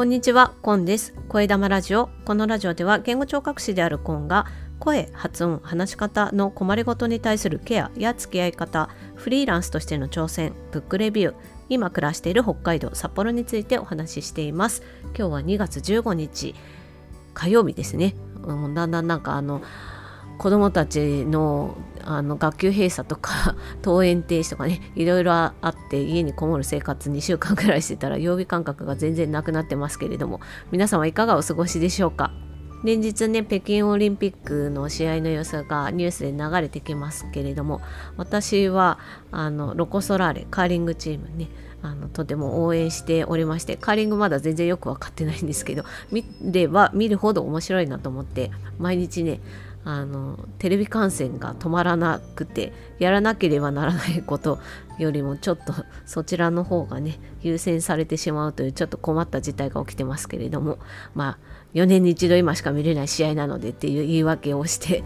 こんにちは、コンです。声玉ラジオ。このラジオでは言語聴覚士であるコンが声、発音、話し方の困りごとに対するケアや付き合い方、フリーランスとしての挑戦、ブックレビュー、今暮らしている北海道札幌についてお話ししています。今日は2月15日火曜日ですね。うん、だんだんなんかあの子どもたちのあの学級閉鎖とか 登園停止とかねいろいろあって家にこもる生活2週間くらいしてたら曜日感覚が全然なくなってますけれども皆さんはいかがお過ごしでしょうか？連日ね北京オリンピックの試合の様子がニュースで流れてきますけれども私はあのロコ・ソラーレカーリングチームねあのとても応援しておりましてカーリングまだ全然よく分かってないんですけど見れば見るほど面白いなと思って毎日ねあのテレビ観戦が止まらなくてやらなければならないことよりもちょっとそちらの方がね優先されてしまうというちょっと困った事態が起きてますけれどもまあ4年に一度今しか見れない試合なのでっていう言い訳をして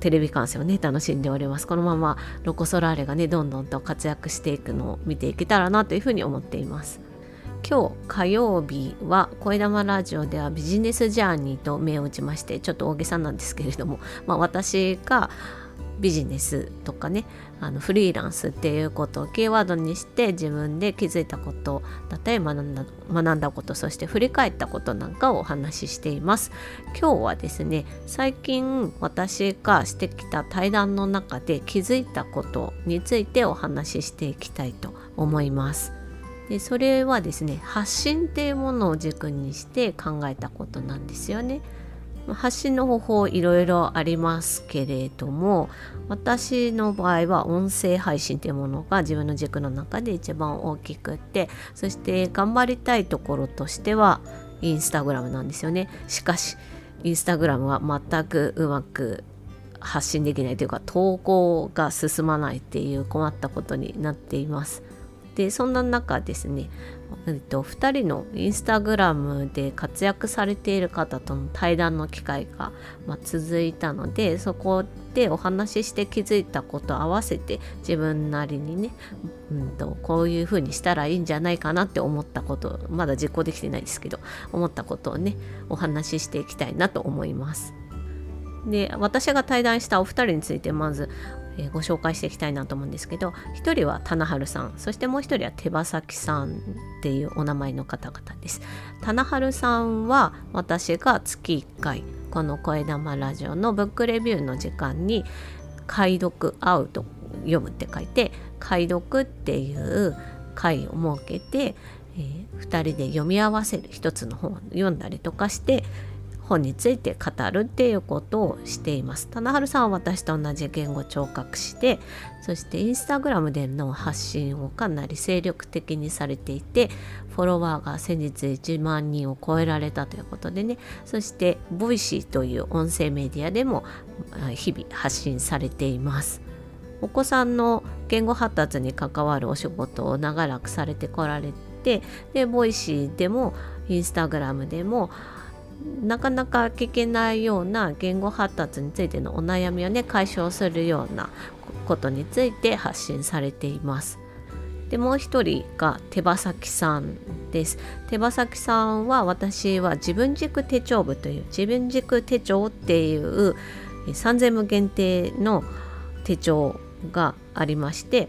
テレビ観戦をね楽しんでおります。このままロコ・ソラーレがねどんどんと活躍していくのを見ていけたらなというふうに思っています。今日火曜日は声玉ラジオではビジネスジャーニーと目を打ちましてちょっと大げさなんですけれども、まあ、私がビジネスとかねあのフリーランスっていうことをキーワードにして自分で気づいたことだったり学んだ学んだことそして振り返ったことなんかをお話ししています。今日はですね最近私がしてきた対談の中で気づいたことについてお話ししていきたいと思います。でそれはですね発信っていうものを軸にして考えたことなんですよね。発信の方法いろいろありますけれども私の場合は音声配信っていうものが自分の軸の中で一番大きくってそして頑張りたいところとしてはインスタグラムなんですよねしかしインスタグラムは全くうまく発信できないというか投稿が進まないっていう困ったことになっていますでそんな中ですね、えっと、2人のインスタグラムで活躍されている方との対談の機会が、まあ、続いたのでそこでお話しして気づいたこと合わせて自分なりにね、うんと、こういうふうにしたらいいんじゃないかなって思ったことまだ実行できてないですけど思ったことをねお話ししていきたいなと思います。で私が対談したお二人についてまずえー、ご紹介していきたいなと思うんですけど1人は棚春さんそしてもう1人は手羽先さんっていうお名前の方々です。棚春さんは私が月1回この声玉ラジオのブックレビューの時間に解読アウト読むって書いて解読っていう回を設けて、えー、2人で読み合わせる一つの本を読んだりとかして本について語るっていうことをしています。棚春さんは私と同じ言語聴覚士でそしてインスタグラムでの発信をかなり精力的にされていてフォロワーが先日1万人を超えられたということでねそして Voicy という音声メディアでも日々発信されています。お子さんの言語発達に関わるお仕事を長らくされてこられてで Voicy でもインスタグラムでもなかなか聞けないような言語発達についてのお悩みをね解消するようなことについて発信されています。でもう一人が手羽先さんです。手羽先さんは私は自分軸手帳部という自分軸手帳っていう3000部限定の手帳がありまして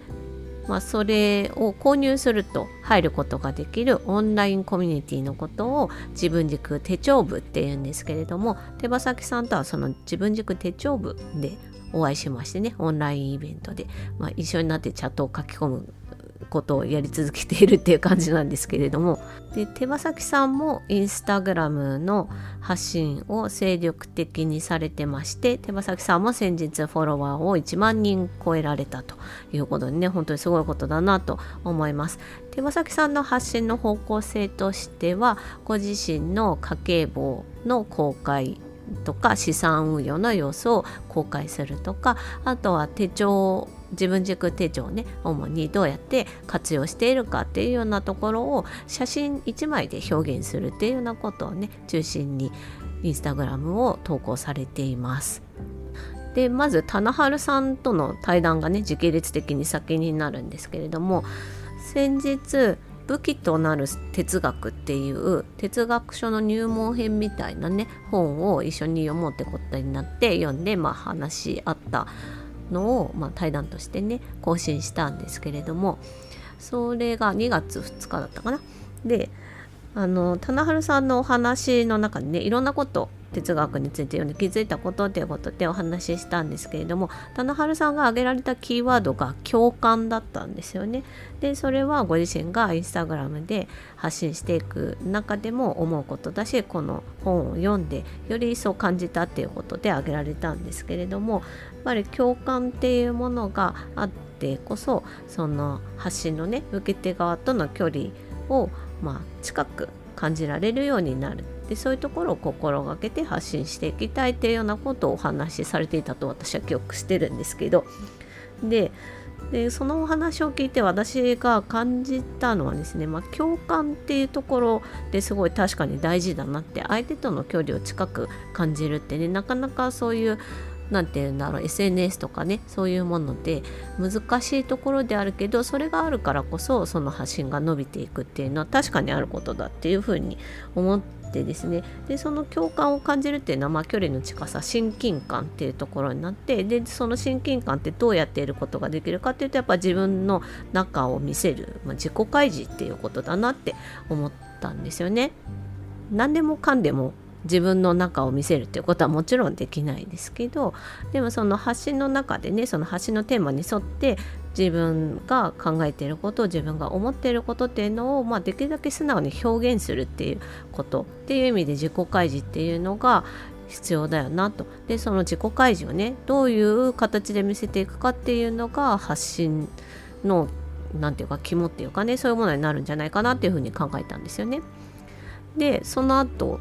まあ、それを購入すると入ることができるオンラインコミュニティのことを自分軸手帳部っていうんですけれども手羽先さんとはその自分軸手帳部でお会いしましてねオンラインイベントで、まあ、一緒になってチャットを書き込むことをやり続けているっていう感じなんですけれども。で手羽先さんもインスタグラムの発信を精力的にされてまして手羽先さんも先日フォロワーを1万人超えられたということでね本当にすごいことだなと思います。手羽先さんの発信の方向性としてはご自身の家計簿の公開とか資産運用の様子を公開するとかあとは手帳自分軸手帳をね主にどうやって活用しているかっていうようなところを写真1枚で表現するっていうようなことをね中心にインスタグラムを投稿されています。でまず棚春さんとの対談がね時系列的に先になるんですけれども先日武器となる哲学っていう哲学書の入門編みたいなね本を一緒に読もうってことになって読んで、まあ、話し合ったのを、まあ、対談としてね更新したんですけれどもそれが2月2日だったかな。であの棚春さんのお話の中にねいろんなこと哲学について読んで気づいたことということでお話ししたんですけれども棚春さんが挙げられたキーワードが共感だったんですよね。でそれはご自身がインスタグラムで発信していく中でも思うことだしこの本を読んでより一層感じたっていうことで挙げられたんですけれどもやっぱり共感っていうものがあってこそその発信のね受け手側との距離をまあ近く感じられるようになるでそういうところを心がけて発信していきたいっていうようなことをお話しされていたと私は記憶してるんですけど。ででそのお話を聞いて私が感じたのはですね、まあ、共感っていうところですごい確かに大事だなって相手との距離を近く感じるってねなかなかそういう何て言うんだろう SNS とかねそういうもので難しいところであるけどそれがあるからこそその発信が伸びていくっていうのは確かにあることだっていうふうに思ってですねでその共感を感じるっていうのは、まあ、距離の近さ親近感っていうところになってでその親近感ってどうやっていることができるかっていうとやっぱ自分の中を見せる、まあ、自己開示っていうことだなって思ったんですよね。何でもかんでも自分の中を見せるっていうことはもちろんできないですけどでもその発信の中でねその発信のテーマに沿って自分が考えていること自分が思っていることっていうのを、まあ、できるだけ素直に表現するっていうことっていう意味で自己開示っていうのが必要だよなとでその自己開示をねどういう形で見せていくかっていうのが発信の何て言うか肝っていうかねそういうものになるんじゃないかなっていうふうに考えたんですよね。でその後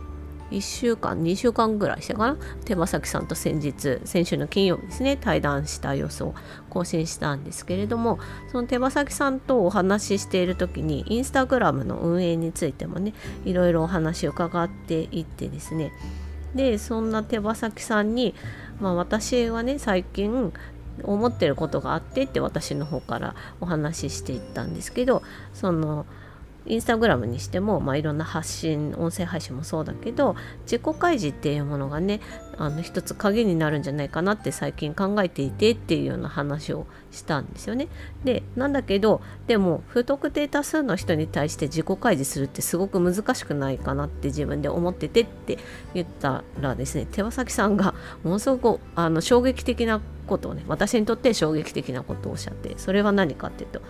1週間2週間ぐらいしてかな？手羽先さんと先日先週の金曜日ですね対談した様子を更新したんですけれどもその手羽先さんとお話ししている時にインスタグラムの運営についてもねいろいろお話を伺っていってですね。でそんな手羽先さんに、まあ、私はね最近思ってることがあってって私の方からお話ししていったんですけどそのインスタグラムにしても、まあ、いろんな発信音声配信もそうだけど自己開示っていうものがねあの一つ鍵になるんじゃないかなって最近考えていてっていうような話をしたんですよね。でなんだけどでも不特定多数の人に対して自己開示するってすごく難しくないかなって自分で思っててって言ったらですね手羽先さんがものすごくあの衝撃的なことをね私にとって衝撃的なことをおっしゃってそれは何かっていうと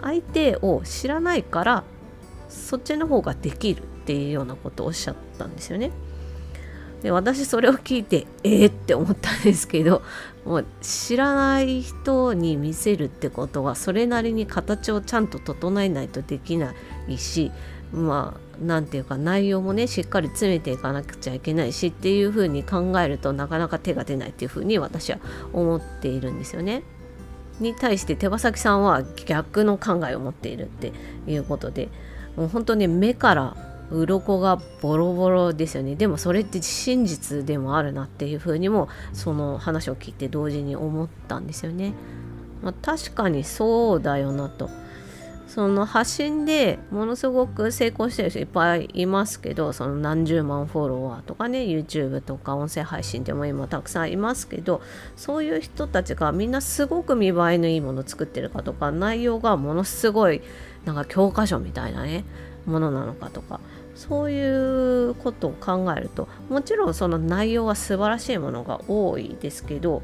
相手を知らないからそっちの方ができるっていうようなことをおっしゃったんですよね。で私それを聞いてえー、って思ったんですけど もう知らない人に見せるってことはそれなりに形をちゃんと整えないとできないしまあ何て言うか内容もねしっかり詰めていかなくちゃいけないしっていうふうに考えるとなかなか手が出ないっていうふうに私は思っているんですよね。に対して手羽先さんは逆の考えを持っているっていうことでもう本当に目から鱗がボロボロですよね。でもそれって真実でもあるなっていうふうにもその話を聞いて同時に思ったんですよね、まあ、確かにそうだよなと。その発信でものすごく成功してる人いっぱいいますけどその何十万フォロワーとかね YouTube とか音声配信でも今たくさんいますけどそういう人たちがみんなすごく見栄えのいいものを作ってるかとか内容がものすごいなんか教科書みたいなねものなのかとかそういうことを考えるともちろんその内容は素晴らしいものが多いですけど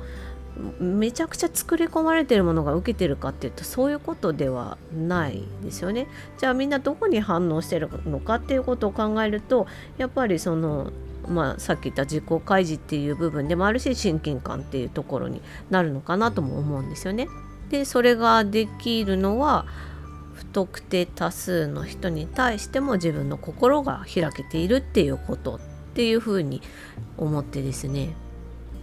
めちゃくちゃ作り込まれてるものが受けてるかっていうとそういうことではないですよね。じゃあみんなどこに反応してるのかっていうことを考えるとやっぱりそのまあ、さっき言った自己開示っていう部分でもあるし親近感っていうところになるのかなとも思うんですよね。でそれができるのは不特定多数の人に対しても自分の心が開けているっていうことっていうふうに思ってですね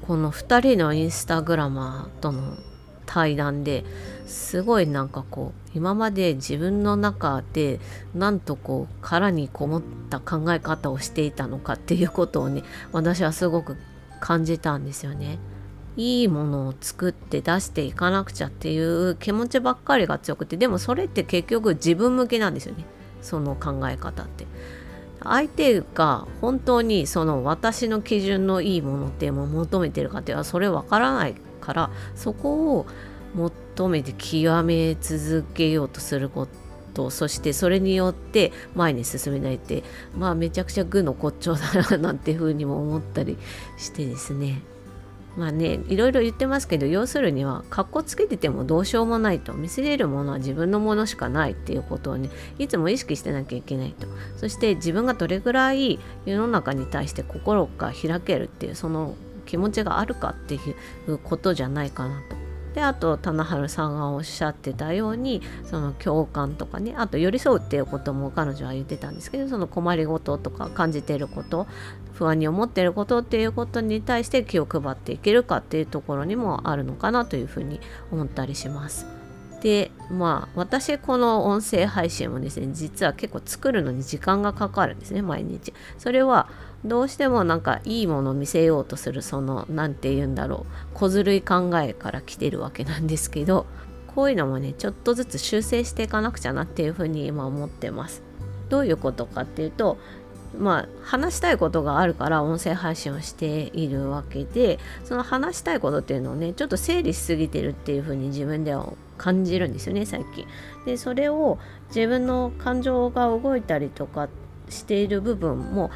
この2人のインスタグラマーとの対談ですごいなんかこう今まで自分の中でなんとこう殻にこもった考え方をしていたのかっていうことをね私はすごく感じたんですよね。いいものを作って出していかなくちゃっていう気持ちばっかりが強くてでもそれって結局自分向けなんですよねその考え方って。相手が本当にその私の基準のいいものっていうのを求めてるかっていうのはそれわからないからそこを求めて極め続けようとすることそしてそれによって前に進めないってまあめちゃくちゃ愚の骨頂だななんていうふうにも思ったりしてですねまあねいろいろ言ってますけど要するにはかっこつけててもどうしようもないと。見せれるものは自分のものしかないっていうことをねいつも意識してなきゃいけないと。そして自分がどれぐらい世の中に対して心が開けるっていうその気持ちがあるかっていうことじゃないかなと。であと棚春さんがおっしゃってたようにその共感とかねあと寄り添うっていうことも彼女は言ってたんですけどその困りごととか感じてること不安に思ってることっていうことに対して気を配っていけるかっていうところにもあるのかなというふうに思ったりします。でまあ私この音声配信もですね実は結構作るのに時間がかかるんですね毎日。それはどうしてもなんかいいものを見せようとするその何て言うんだろう小ずるい考えから来てるわけなんですけどこういうのもねちょっとずつ修正していかなくちゃなっていうふうに今思ってます。どういうことかっていうとまあ話したいことがあるから音声配信をしているわけでその話したいことっていうのをねちょっと整理しすぎてるっていうふうに自分では感じるんですよね最近。でそれを自分の感情が動いたりとかしている部分も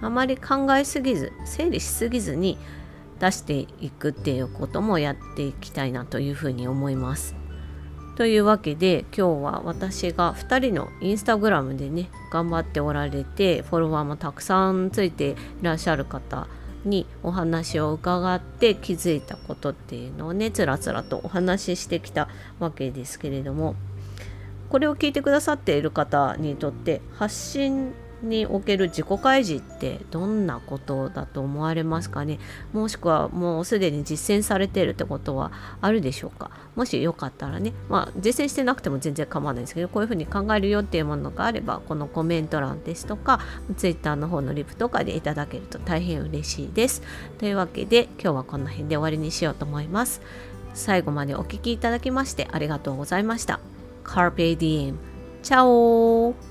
あまり考えすぎず整理しすぎずに出していくっていうこともやっていきたいなというふうに思います。というわけで今日は私が2人のインスタグラムでね頑張っておられてフォロワーもたくさんついていらっしゃる方にお話を伺って気づいたことっていうのをねつらつらとお話ししてきたわけですけれどもこれを聞いてくださっている方にとって発信における自己開示ってどんなことだと思われますかね？もしくはもうすでに実践されているってことはあるでしょうか？もしよかったらね。まあ実践してなくても全然構わないんですけどこういうふうに考えるよっていうものがあればこのコメント欄ですとか Twitter の方のリプとかでいただけると大変嬉しいです。というわけで今日はこの辺で終わりにしようと思います。最後までお聴きいただきましてありがとうございました。Carpe Diem チャオ